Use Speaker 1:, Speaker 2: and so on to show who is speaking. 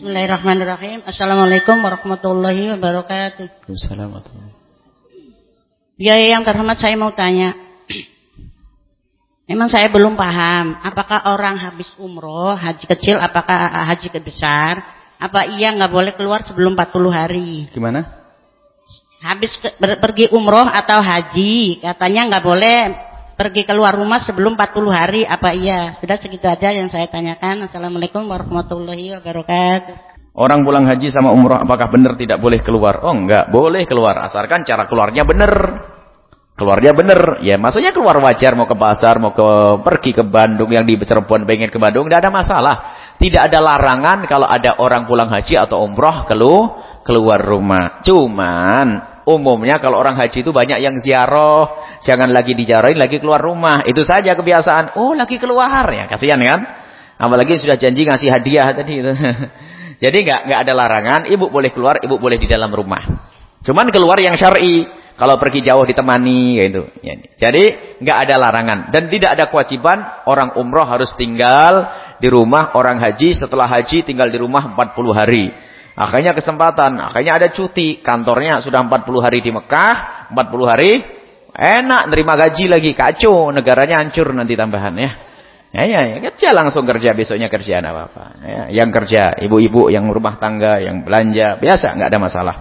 Speaker 1: Bismillahirrahmanirrahim. Assalamualaikum warahmatullahi wabarakatuh.
Speaker 2: Assalamualaikum.
Speaker 1: Ya yang terhormat saya mau tanya. Memang saya belum paham, apakah orang habis umroh, haji kecil, apakah haji besar, apa iya nggak boleh keluar sebelum 40 hari?
Speaker 2: Gimana?
Speaker 1: Habis ke, ber, pergi umroh atau haji, katanya nggak boleh pergi keluar rumah sebelum 40 hari apa iya? Sudah segitu aja yang saya tanyakan. Assalamualaikum warahmatullahi wabarakatuh.
Speaker 2: Orang pulang haji sama umroh apakah benar tidak boleh keluar? Oh enggak, boleh keluar asalkan cara keluarnya benar. Keluarnya benar. Ya maksudnya keluar wajar mau ke pasar, mau ke pergi ke Bandung yang di Cirebon pengen ke Bandung tidak ada masalah. Tidak ada larangan kalau ada orang pulang haji atau umroh keluar keluar rumah. Cuman Umumnya kalau orang haji itu banyak yang ziarah, jangan lagi dijarain, lagi keluar rumah. Itu saja kebiasaan. Oh, lagi keluar ya, kasihan kan? Apalagi sudah janji ngasih hadiah tadi itu. Jadi enggak enggak ada larangan, ibu boleh keluar, ibu boleh di dalam rumah. Cuman keluar yang syar'i. Kalau pergi jauh ditemani gitu. Ya, jadi enggak ada larangan dan tidak ada kewajiban orang umroh harus tinggal di rumah orang haji setelah haji tinggal di rumah 40 hari. Akhirnya kesempatan, akhirnya ada cuti. Kantornya sudah 40 hari di Mekah, 40 hari enak nerima gaji lagi, kacau, negaranya hancur nanti tambahan ya. Ya ya, ya kerja langsung kerja besoknya kerjaan apa-apa. Ya, yang kerja ibu-ibu yang rumah tangga, yang belanja, biasa nggak ada masalah.